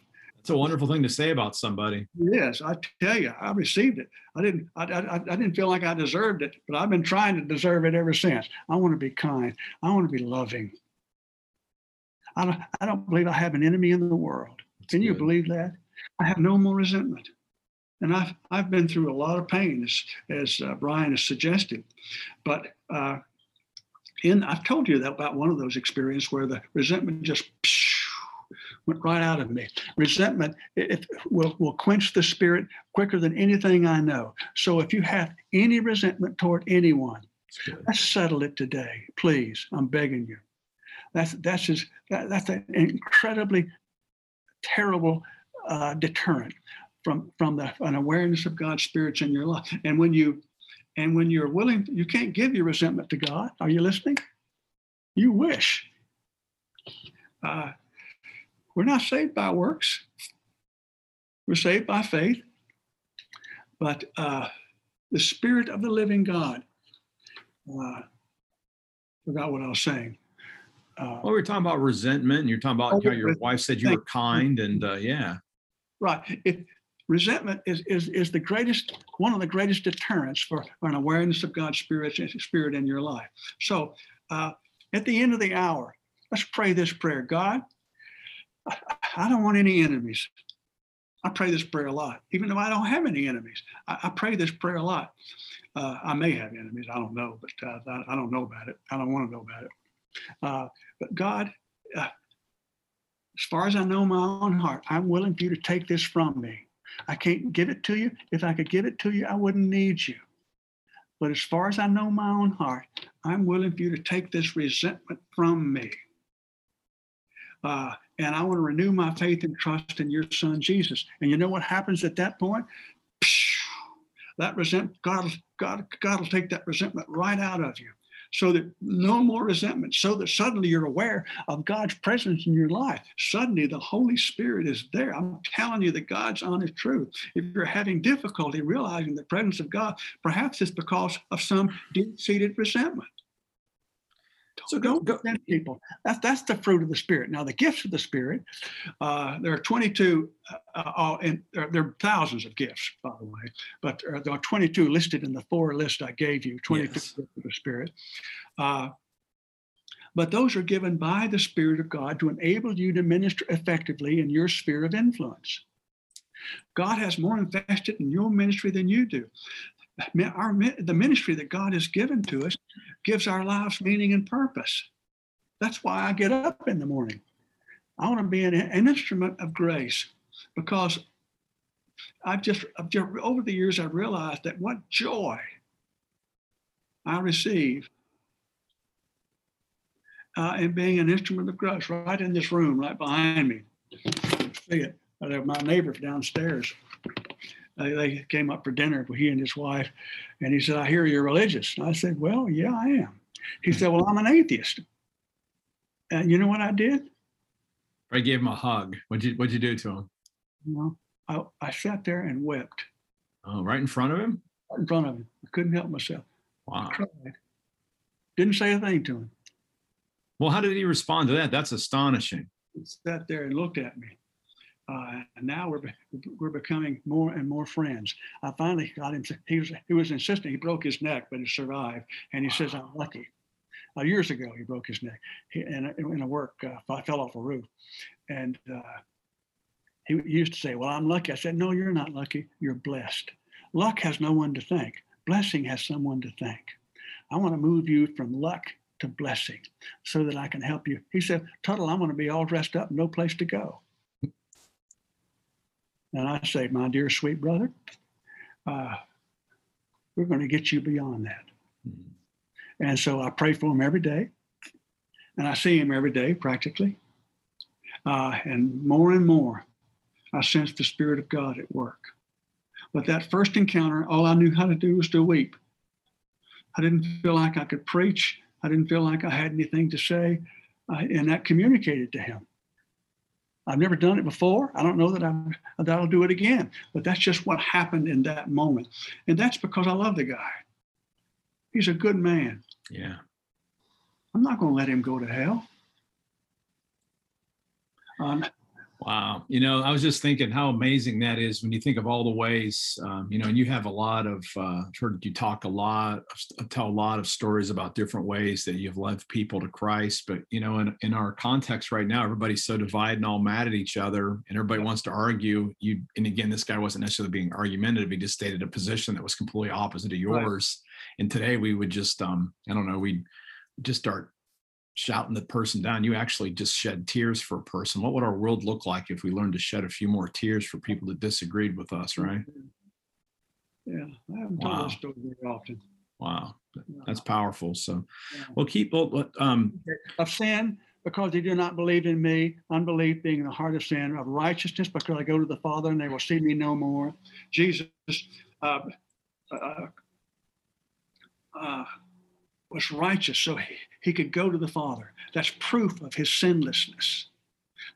A: It's a wonderful thing to say about somebody.
B: Yes, I tell you, I received it. I didn't. I, I, I didn't feel like I deserved it, but I've been trying to deserve it ever since. I want to be kind. I want to be loving. I don't. I don't believe I have an enemy in the world. That's Can good. you believe that? I have no more resentment, and I've I've been through a lot of pain, as as uh, Brian has suggested, but. Uh, in, I've told you that about one of those experiences where the resentment just went right out of me. Resentment it, will, will quench the spirit quicker than anything I know. So if you have any resentment toward anyone, let's settle it today, please. I'm begging you. That's that's just that, that's an incredibly terrible uh, deterrent from from the an awareness of God's spirits in your life. And when you and when you're willing, you can't give your resentment to God. Are you listening? You wish. Uh, we're not saved by works. We're saved by faith. But uh, the Spirit of the living God, uh, forgot what I was saying.
A: Uh, well, we are talking about resentment, and you're talking about how your wife said you were kind, and uh, yeah.
B: Right. It, resentment is, is, is the greatest, one of the greatest deterrents for, for an awareness of God's spirit, spirit in your life. So uh, at the end of the hour, let's pray this prayer God, I don't want any enemies. I pray this prayer a lot, even though I don't have any enemies. I, I pray this prayer a lot. Uh, I may have enemies. I don't know, but uh, I, I, don't know about it. I don't want to know about it. Uh, but God, uh, as far as I know my own heart, I'm willing for you to take this from me. I can't give it to you. If I could give it to you, I wouldn't need you. But as far as I know my own heart, I'm willing for you to take this resentment from me. Uh, and I want to renew my faith and trust in your son Jesus. And you know what happens at that point? That resentment, God, God, God will take that resentment right out of you. So that no more resentment, so that suddenly you're aware of God's presence in your life. Suddenly the Holy Spirit is there. I'm telling you that God's honest truth. If you're having difficulty realizing the presence of God, perhaps it's because of some deep seated resentment. So don't go, people. That's that's the fruit of the spirit. Now the gifts of the spirit, uh, there are 22, uh, uh, and there, there, are thousands of gifts, by the way, but there are 22 listed in the four list I gave you. 22 yes. gifts of the spirit. Uh, but those are given by the Spirit of God to enable you to minister effectively in your sphere of influence. God has more invested in your ministry than you do our, the ministry that God has given to us gives our lives meaning and purpose. That's why I get up in the morning. I want to be an, an instrument of grace because I've just, I've just, over the years, I've realized that what joy I receive uh, in being an instrument of grace right in this room, right behind me. See it. My neighbor downstairs they came up for dinner with he and his wife, and he said, "I hear you're religious." And I said, "Well, yeah, I am." He said, "Well, I'm an atheist." And you know what I did?
A: I gave him a hug. What'd you What'd you do to him?
B: You know, I, I sat there and wept.
A: Oh, right in front of him?
B: Right in front of him. I couldn't help myself.
A: Wow.
B: Cried. Didn't say a thing to him.
A: Well, how did he respond to that? That's astonishing.
B: He sat there and looked at me. Uh, and now we're we're becoming more and more friends. I finally got him. to- He was he was insisting. He broke his neck, but he survived. And he says, "I'm lucky." Uh, years ago, he broke his neck he, in, a, in a work. Uh, I fell off a roof, and uh, he used to say, "Well, I'm lucky." I said, "No, you're not lucky. You're blessed. Luck has no one to thank. Blessing has someone to thank. I want to move you from luck to blessing, so that I can help you." He said, "Tuttle, I'm going to be all dressed up, no place to go." And I say, my dear sweet brother, uh, we're going to get you beyond that.
A: Mhm.
B: And so I pray for him every day. And I see him every day practically. Uh, and more and more, I sense the Spirit of God at work. But that first encounter, all I knew how to do was to weep. I didn't feel like I could preach. I didn't feel like I had anything to say. Uh, and that communicated to him. I've never done it before. I don't know that, I, that I'll do it again. But that's just what happened in that moment. And that's because I love the guy. He's a good man.
A: Yeah.
B: I'm not going to let him go to hell. Um,
A: Wow. You know, I was just thinking how amazing that is when you think of all the ways, um, you know, and you have a lot of, uh, I've heard you talk a lot, tell a lot of stories about different ways that you've led people to Christ. But, you know, in, in our context right now, everybody's so divided and all mad at each other and everybody wants to argue. You, and again, this guy wasn't necessarily being argumentative. He just stated a position that was completely opposite of
B: Right.
A: yours. And today we would just, um, I don't know, we'd just start shouting the person down, you actually just shed tears for a person. What would our world look like if we learned to shed a few more tears for people that disagreed with us, right?
B: Yeah, I haven't told
A: Wow.
B: that story very often.
A: Wow, that's powerful. So,
B: Yeah.
A: well, keep, well, um,
B: of sin because they do not believe in me, unbelief being the heart of sin, of righteousness because I go to the Father and they will see me no more. Jesus uh, uh, uh, was righteous so he, he could go to the Father. That's proof of his sinlessness.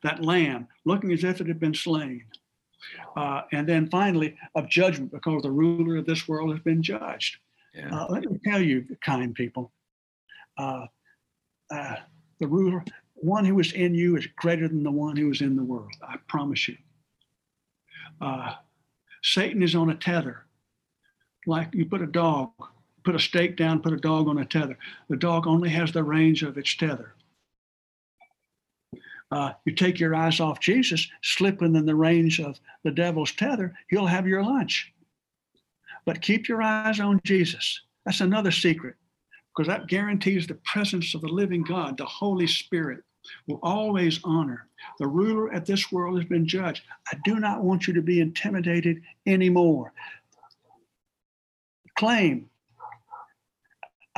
B: That lamb looking as if it had been slain. Uh, and then finally, of judgment because the ruler of this world has been judged.
A: yeah,
B: Uh, let me tell you, kind people, uh, uh, the ruler, one who is in you is greater than the one who is in the world. I promise you. Uh, Satan is on a tether, like you put a dog, put a stake down, put a dog on a tether. The dog only has the range of its tether. Uh, you take your eyes off Jesus, slip within the range of the devil's tether, he'll have your lunch but keep your eyes on Jesus. That's another secret because that guarantees the presence of the living God, the Holy Spirit will always honor. The ruler at this world has been judged. I do not want you to be intimidated anymore. Claim.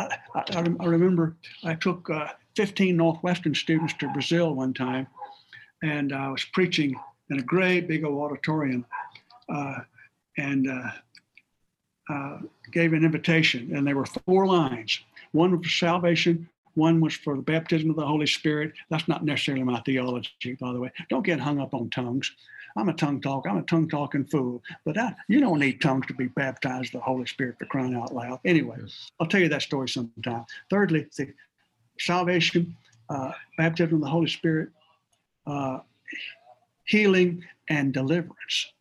B: I, I, I remember I took uh, 15 Northwestern students to Brazil one time, and I was preaching in a great big old auditorium. Uh, and uh, uh, gave an invitation, and there were four lines. One for salvation, one was for the baptism of the Holy Spirit. That's not necessarily my theology, by the way. Don't get hung up on tongues. I'm a tongue talker. I'm a tongue talking fool. But I, you don't need tongues to be baptized the Holy Spirit for crying out loud. Anyway, I'll tell you that story sometime. Thirdly, the salvation, uh, baptism of the Holy Spirit, uh, healing, and deliverance.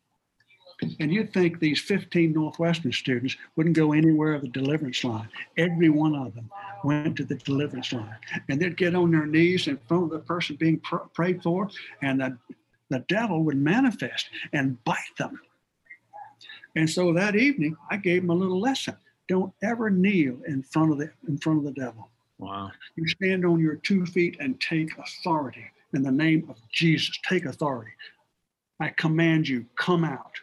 B: And you'd think these 15 Northwestern students wouldn't go anywhere of the deliverance line. Every one of them went to the deliverance line. And they'd get on their knees in front of the person being pr- prayed for, and the, the devil would manifest and bite them. And so that evening, I gave them a little lesson. Don't ever kneel in front of the in front of the devil.
A: wow,
B: You stand on your two feet and take authority in the name of Jesus. Take authority. I command you, come out.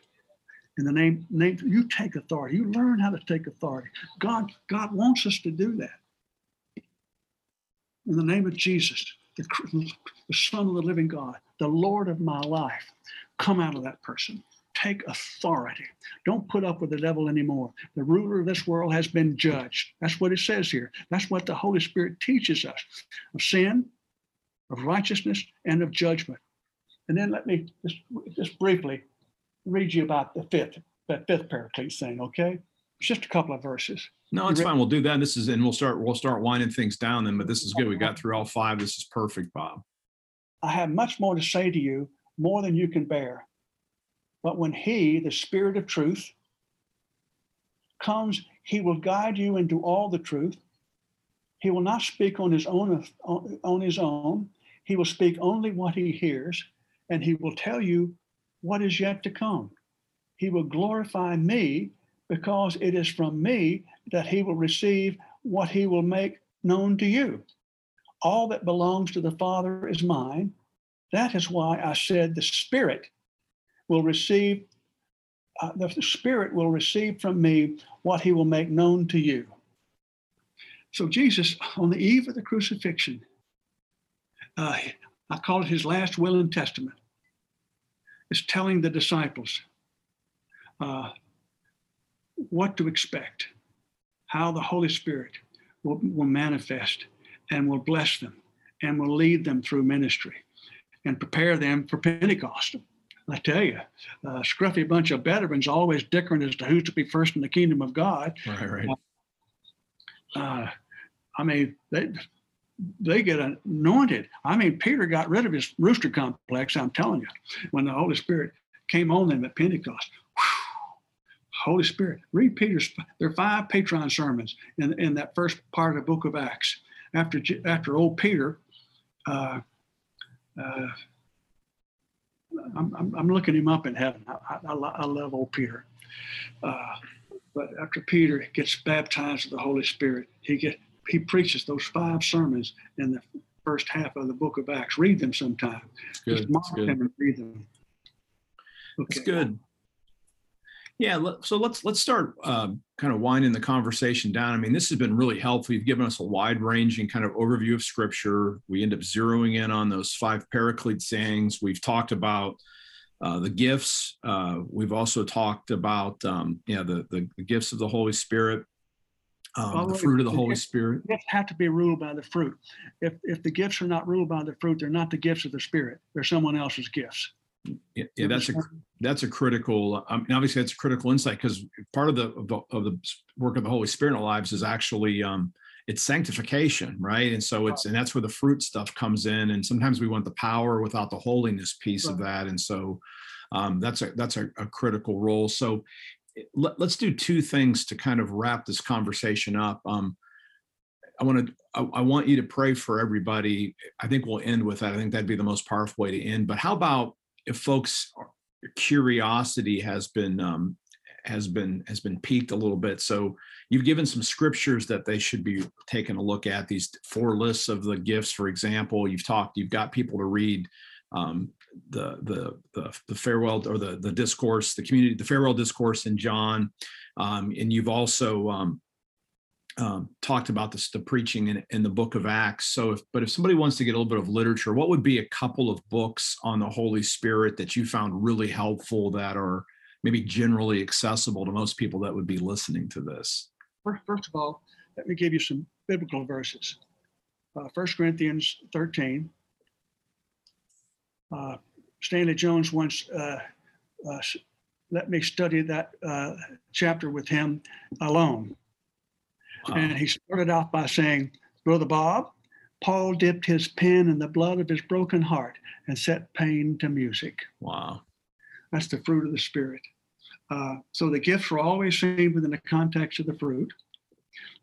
B: In the name, name, you take authority. You learn how to take authority. God, God wants us to do that. In the name of Jesus, the, the Son of the living God, the Lord of my life, come out of that person. Take authority. Don't put up with the devil anymore. The ruler of this world has been judged. That's what it says here. That's what the Holy Spirit teaches us of sin, of righteousness, and of judgment. And then let me just, just briefly read you about the fifth, that fifth paraclete thing, okay? Just a couple of verses.
A: No, it's fine. We'll do that. This is, and we'll start, we'll start winding things down then, but this is good. We got through all five. This is perfect, Bob.
B: I have much more to say to you, more than you can bear. But when he, the spirit of truth, comes, he will guide you into all the truth. He will not speak on his own on his own. He will speak only what he hears, and he will tell you what is yet to come. He will glorify me because it is from me that he will receive what he will make known to you. All that belongs to the Father is mine. That is why I said the Spirit will receive, uh, the Spirit will receive from me what he will make known to you. So, Jesus, on the eve of the crucifixion, uh, I call it his last will and testament, is telling the disciples uh, what to expect, how the Holy Spirit will, will manifest and will bless them and will lead them through ministry and prepare them for Pentecost. I tell you, a scruffy bunch of veterans always dickering as to who's to be first in the kingdom of God.
A: Right, right.
B: Uh, uh, I mean, they they get anointed. I mean, Peter got rid of his rooster complex. I'm telling you, when the Holy Spirit came on them at Pentecost. Holy Spirit. Read Peter's. There are five Petrine sermons in, in that first part of the book of Acts. After after old Peter, uh, uh, I'm, I'm, I'm, looking him up in heaven. I, I, I love old Peter. Uh, but after Peter gets baptized with the Holy Spirit, he get he preaches those five sermons in the first half of the book of Acts. Read them sometime.
A: Good. Just mark
B: them and read them.
A: Okay. It's good. Yeah, so let's let's start uh, kind of winding the conversation down. I mean, this has been really helpful. You've given us a wide-ranging kind of overview of Scripture. We end up zeroing in on those five Paraclete sayings. We've talked about uh, the gifts. Uh, we've also talked about um, yeah the, the, the gifts of the Holy Spirit, um, well, the fruit of the, the Holy
B: gifts,
A: Spirit.
B: Gifts have to be ruled by the fruit. If if the gifts are not ruled by the fruit, they're not the gifts of the Spirit. They're someone else's gifts.
A: Yeah, yeah that's a that's a critical. I mean, obviously, that's a critical insight because part of the, of the, of the work of the Holy Spirit in our lives is actually um, it's sanctification, right? And so it's and that's where the fruit stuff comes in. And sometimes we want the power without the holiness piece right. of that. And so um, that's a that's a, a critical role. So eh, let, us do two things to kind of wrap this conversation up. Um, I want to I, I, want you to pray for everybody. I think we'll end with that. I think that'd be the most powerful way to end. But how about folks curiosity has been um, has been has been piqued a little bit. So you've given some scriptures that they should be taking a look at. These four lists of the gifts, for example, you've talked. You've got people to read um, the, the the the farewell or the the discourse, the community, the farewell discourse in John, um, and you've also um, talked about this, the preaching in, in the book of Acts. So, if, but if somebody wants to get a little bit of literature, what would be a couple of books on the Holy Spirit that you found really helpful that are maybe generally accessible to most people that would be listening to this?
B: First of all, let me give you some biblical verses. Uh, 1 Corinthians 13. Uh, Stanley Jones once uh, uh, let me study that uh, chapter with him alone. And he started off by saying, Brother Bob, Paul dipped his pen in the blood of his broken heart and set pain to music.
A: Wow.
B: That's the fruit of the Spirit. Uh, so the gifts are always seen within the context of the fruit.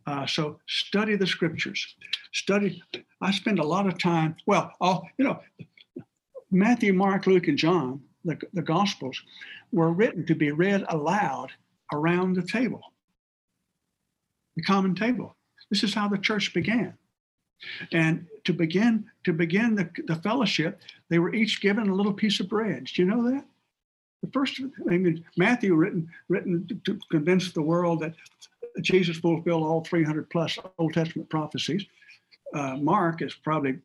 B: Uh, so study the scriptures. Study. I spend a lot of time. Well, all you know, Matthew, Mark, Luke, and John, the, the Gospels, were written to be read aloud around the table the common table. This is how the church began. And to begin to begin the, the fellowship, they were each given a little piece of bread. Do you know that? The first, I mean, Matthew written written to convince the world that Jesus fulfilled all 300 plus Old Testament prophecies. Uh, Mark is probably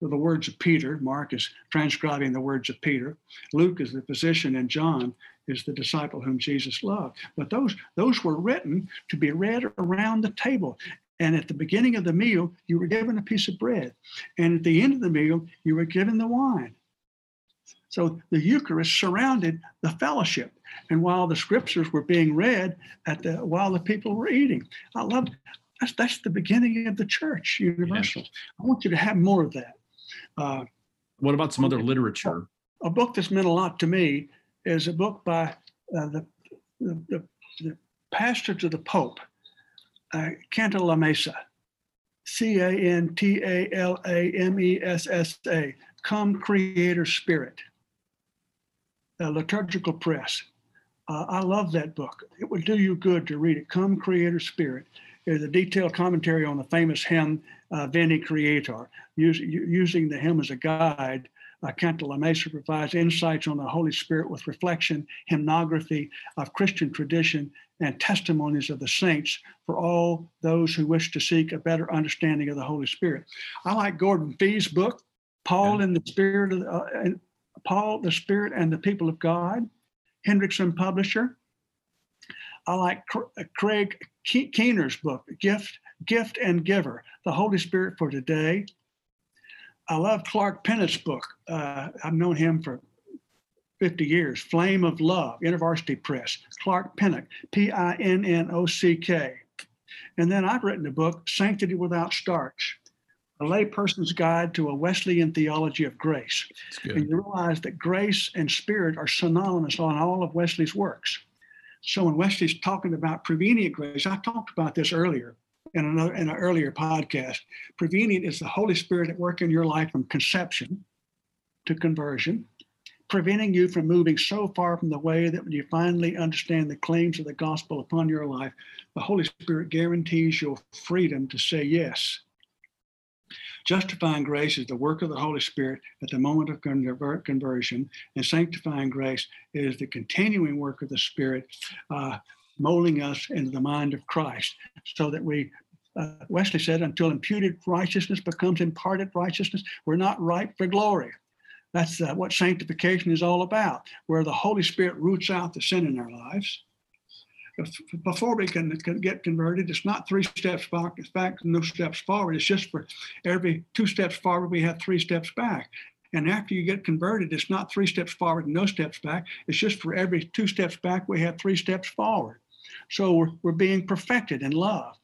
B: the words of Peter. Mark is transcribing the words of Peter. Luke is the physician, and John is the disciple whom Jesus loved. But those those were written to be read around the table. And at the beginning of the meal, you were given a piece of bread. And at the end of the meal, you were given the wine. So the Eucharist surrounded the fellowship. And while the scriptures were being read at the while the people were eating, I love that's that's the beginning of the church universal. I want you to have more of that.
A: Uh, what about some other literature?
B: A book that's meant a lot to me is a book by uh, the, the, the, the, pastor to the Pope, uh, Cantalamessa, C A N T A L A M E S S A, Come Creator Spirit, liturgical press. Uh, I love that book. It would do you good to read it. Come Creator Spirit is a detailed commentary on the famous hymn uh, Veni Creator, use, using the hymn as a guide uh, Cantalamessa provides insights on the Holy Spirit with reflection, hymnography of Christian tradition, and testimonies of the saints for all those who wish to seek a better understanding of the Holy Spirit. I like Gordon Fee's book, Paul yeah. in the Spirit of uh, and Paul, the Spirit and the People of God, Hendrickson Publisher. I like uh, Craig Keener's book, Gift, Gift and Giver, the Holy Spirit for Today, I love Clark Pinnock's book. Uh, I've known him for 50 years. Flame of Love, InterVarsity Press. Clark Pinnock, P I N N O C K. And then I've written a book, Sanctity Without Starch, a layperson's guide to a Wesleyan theology of grace. And you realize that grace and spirit are synonymous on all of Wesley's works. So when Wesley's talking about prevenient grace, I talked about this earlier in another in an earlier podcast. Prevenient is the Holy Spirit at work in your life from conception to conversion, preventing you from moving so far from the way that when you finally understand the claims of the gospel upon your life, the Holy Spirit guarantees your freedom to say yes. Justifying grace is the work of the Holy Spirit at the moment of conversion, and sanctifying grace is the continuing work of the Spirit uh, molding us into the mind of Christ so that we, uh, Wesley said, until imputed righteousness becomes imparted righteousness, we're not ripe for glory. That's uh, what sanctification is all about, where the Holy Spirit roots out the sin in our lives. Before we can, can get converted, it's not three steps back. it's back, no steps forward. It's just for every two steps forward, we have three steps back. And after you get converted, it's not three steps forward and no steps back. It's just for every two steps back, we have three steps forward. So we're, we're being perfected in love.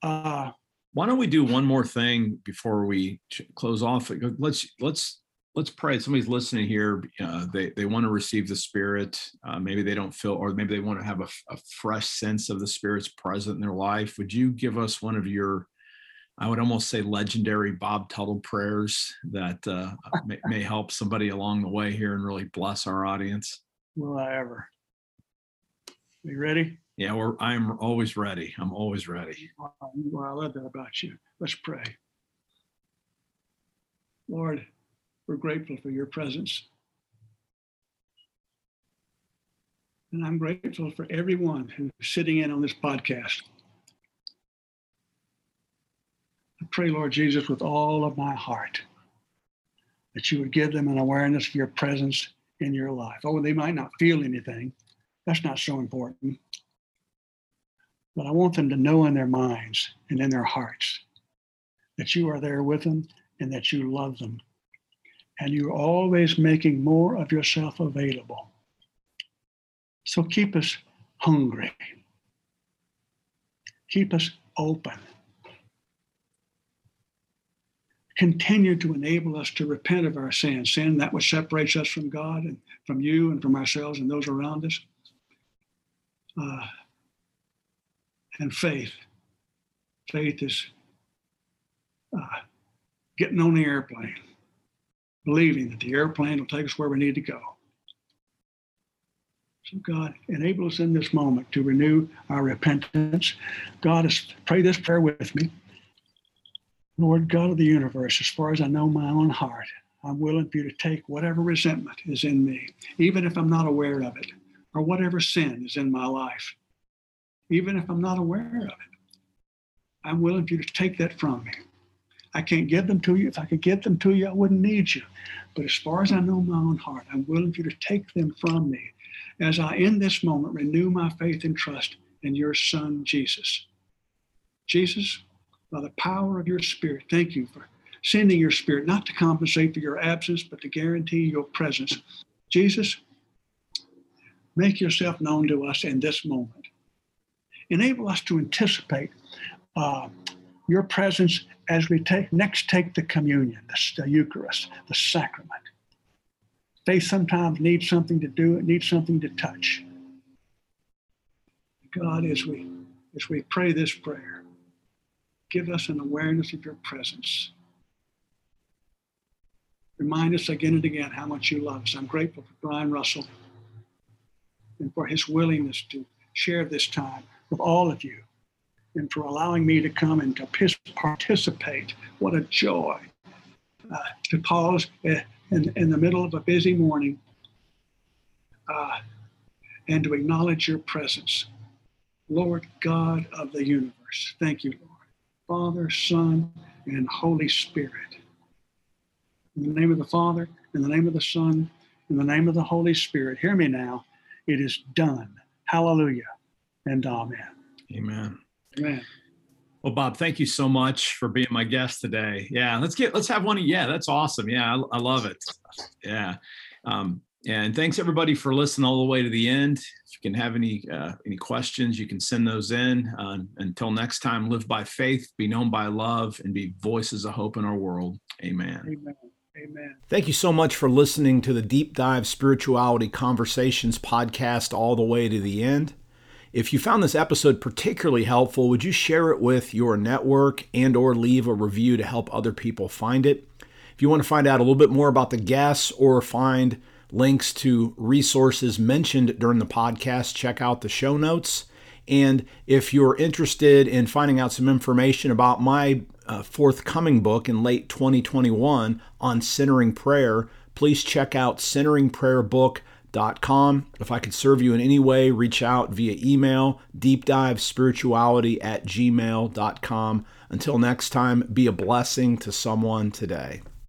A: Uh, Why don't we do one more thing before we close off? Let's let's let's pray. Somebody's listening here. Uh, they they want to receive the Spirit. Uh, maybe they don't feel, or maybe they want to have a, a, fresh sense of the Spirit's present in their life. Would you give us one of your, I would almost say, legendary Bob Tuttle prayers that uh, may, may help somebody along the way here and really bless our audience?
B: Will I ever? Are you ready?
A: Yeah, we're, I'm always ready. I'm always ready.
B: Well, I love that about you. Let's pray. Lord, we're grateful for your presence. And I'm grateful for everyone who's sitting in on this podcast. I pray, Lord Jesus, with all of my heart, that you would give them an awareness of your presence in your life. Oh, they might not feel anything. That's not so important. But I want them to know in their minds and in their hearts that you are there with them and that you love them. And you're always making more of yourself available. So keep us hungry. Keep us open. Continue to enable us to repent of our sin, sin that which separates us from God and from you and from ourselves and those around us. Uh, and faith. Faith is uh, getting on the airplane, believing that the airplane will take us where we need to go. So, God, enable us in this moment to renew our repentance. God, pray this prayer with me. Lord God of the universe, as far as I know my own heart, I'm willing for you to take whatever resentment is in me, even if I'm not aware of it, or whatever sin is in my life even if I'm not aware of it. I'm willing for you to take that from me. I can't give them to you. If I could give them to you, I wouldn't need you. But as far as I know my own heart, I'm willing for you to take them from me as I, in this moment, renew my faith and trust in your Son, Jesus. Jesus, by the power of your Spirit, thank you for sending your spirit not to compensate for your absence, but to guarantee your presence. Jesus, make yourself known to us in this moment. Enable us to anticipate uh, your presence as we take next take the communion, the, the Eucharist, the sacrament. Faith sometimes needs something to do, it needs something to touch. God, as we as we pray this prayer, give us an awareness of your presence. Remind us again and again how much you love us. I'm grateful for Brian Russell and for his willingness to share this time with all of you and for allowing me to come and to participate. What a joy uh, to pause in, in the middle of a busy morning uh, and to acknowledge your presence. Lord God of the universe, thank you, Lord. Father, Son, and Holy Spirit. In the name of the Father, in the name of the Son, in the name of the Holy Spirit, hear me now. It is done. Hallelujah and amen.
A: Amen.
B: Amen.
A: Well, Bob, thank you so much for being my guest today. Yeah, let's get let's have one. Yeah, that's awesome. Yeah, I, I love it. Yeah, um, and thanks everybody for listening all the way to the end. If you can have any uh, any questions, you can send those in. Uh, until next time, live by faith, be known by love, and be voices of hope in our world. Amen.
B: Amen. Amen.
A: Thank you so much for listening to the Deep Dive Spirituality Conversations podcast all the way to the end. If you found this episode particularly helpful, would you share it with your network and or leave a review to help other people find it? If you want to find out a little bit more about the guests or find links to resources mentioned during the podcast, check out the show notes. And if you're interested in finding out some information about my uh, forthcoming book in late 2021 on centering prayer, please check out centeringprayerbook.com if I could serve you in any way, reach out via email, deepdivespirituality at gmail.com. Until next time, be a blessing to someone today.